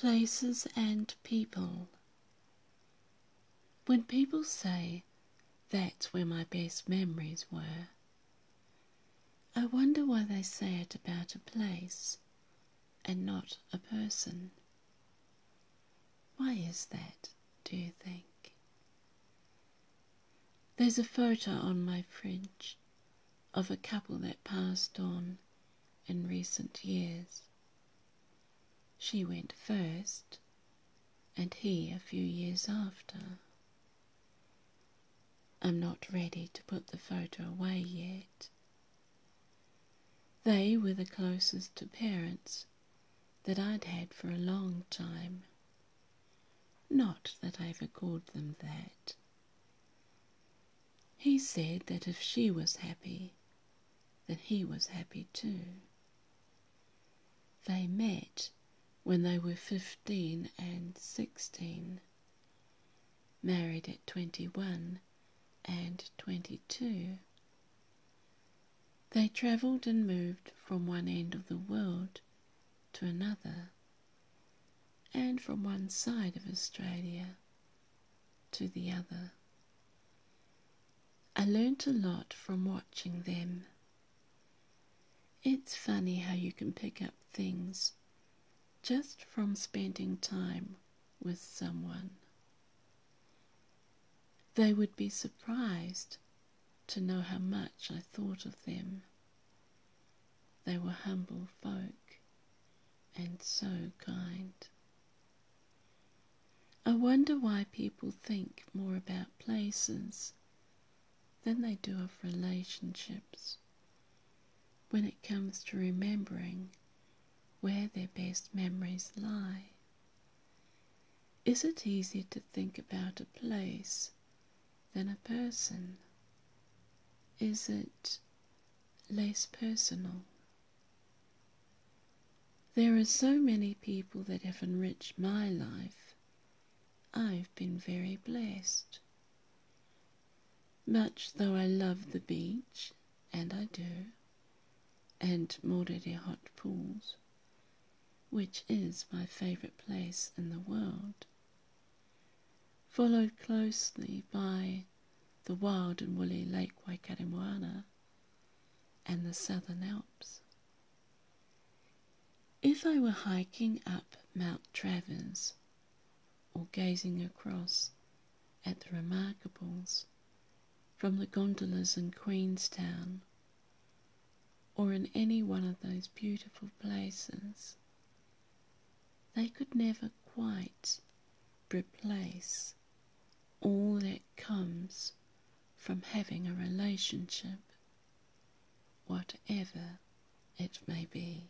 Places and people. When people say that's where my best memories were, I wonder why they say it about a place and not a person. Why is that, do you think? There's a photo on my fridge of a couple that passed on in recent years. She went first, and he a few years after. I'm not ready to put the photo away yet. They were the closest to parents that I'd had for a long time. Not that I ever called them that. He said that if she was happy, then he was happy too. They met when they were fifteen and sixteen, married at twenty-one and twenty-two. They travelled and moved from one end of the world to another, and from one side of Australia to the other. I learnt a lot from watching them. It's funny how you can pick up things just from spending time with someone. They would be surprised to know how much I thought of them. They were humble folk and so kind. I wonder why people think more about places than they do of relationships when it comes to remembering where their best memories lie. Is it easier to think about a place than a person? Is it less personal? There are so many people that have enriched my life. I've been very blessed. Much though I love the beach, and I do, and Mōrere hot pools, which is my favourite place in the world, followed closely by the wild and woolly Lake Waikaremoana and the Southern Alps. If I were hiking up Mount Travers or gazing across at the remarkables from the gondolas in Queenstown or in any one of those beautiful places, they could never quite replace all that comes from having a relationship, whatever it may be.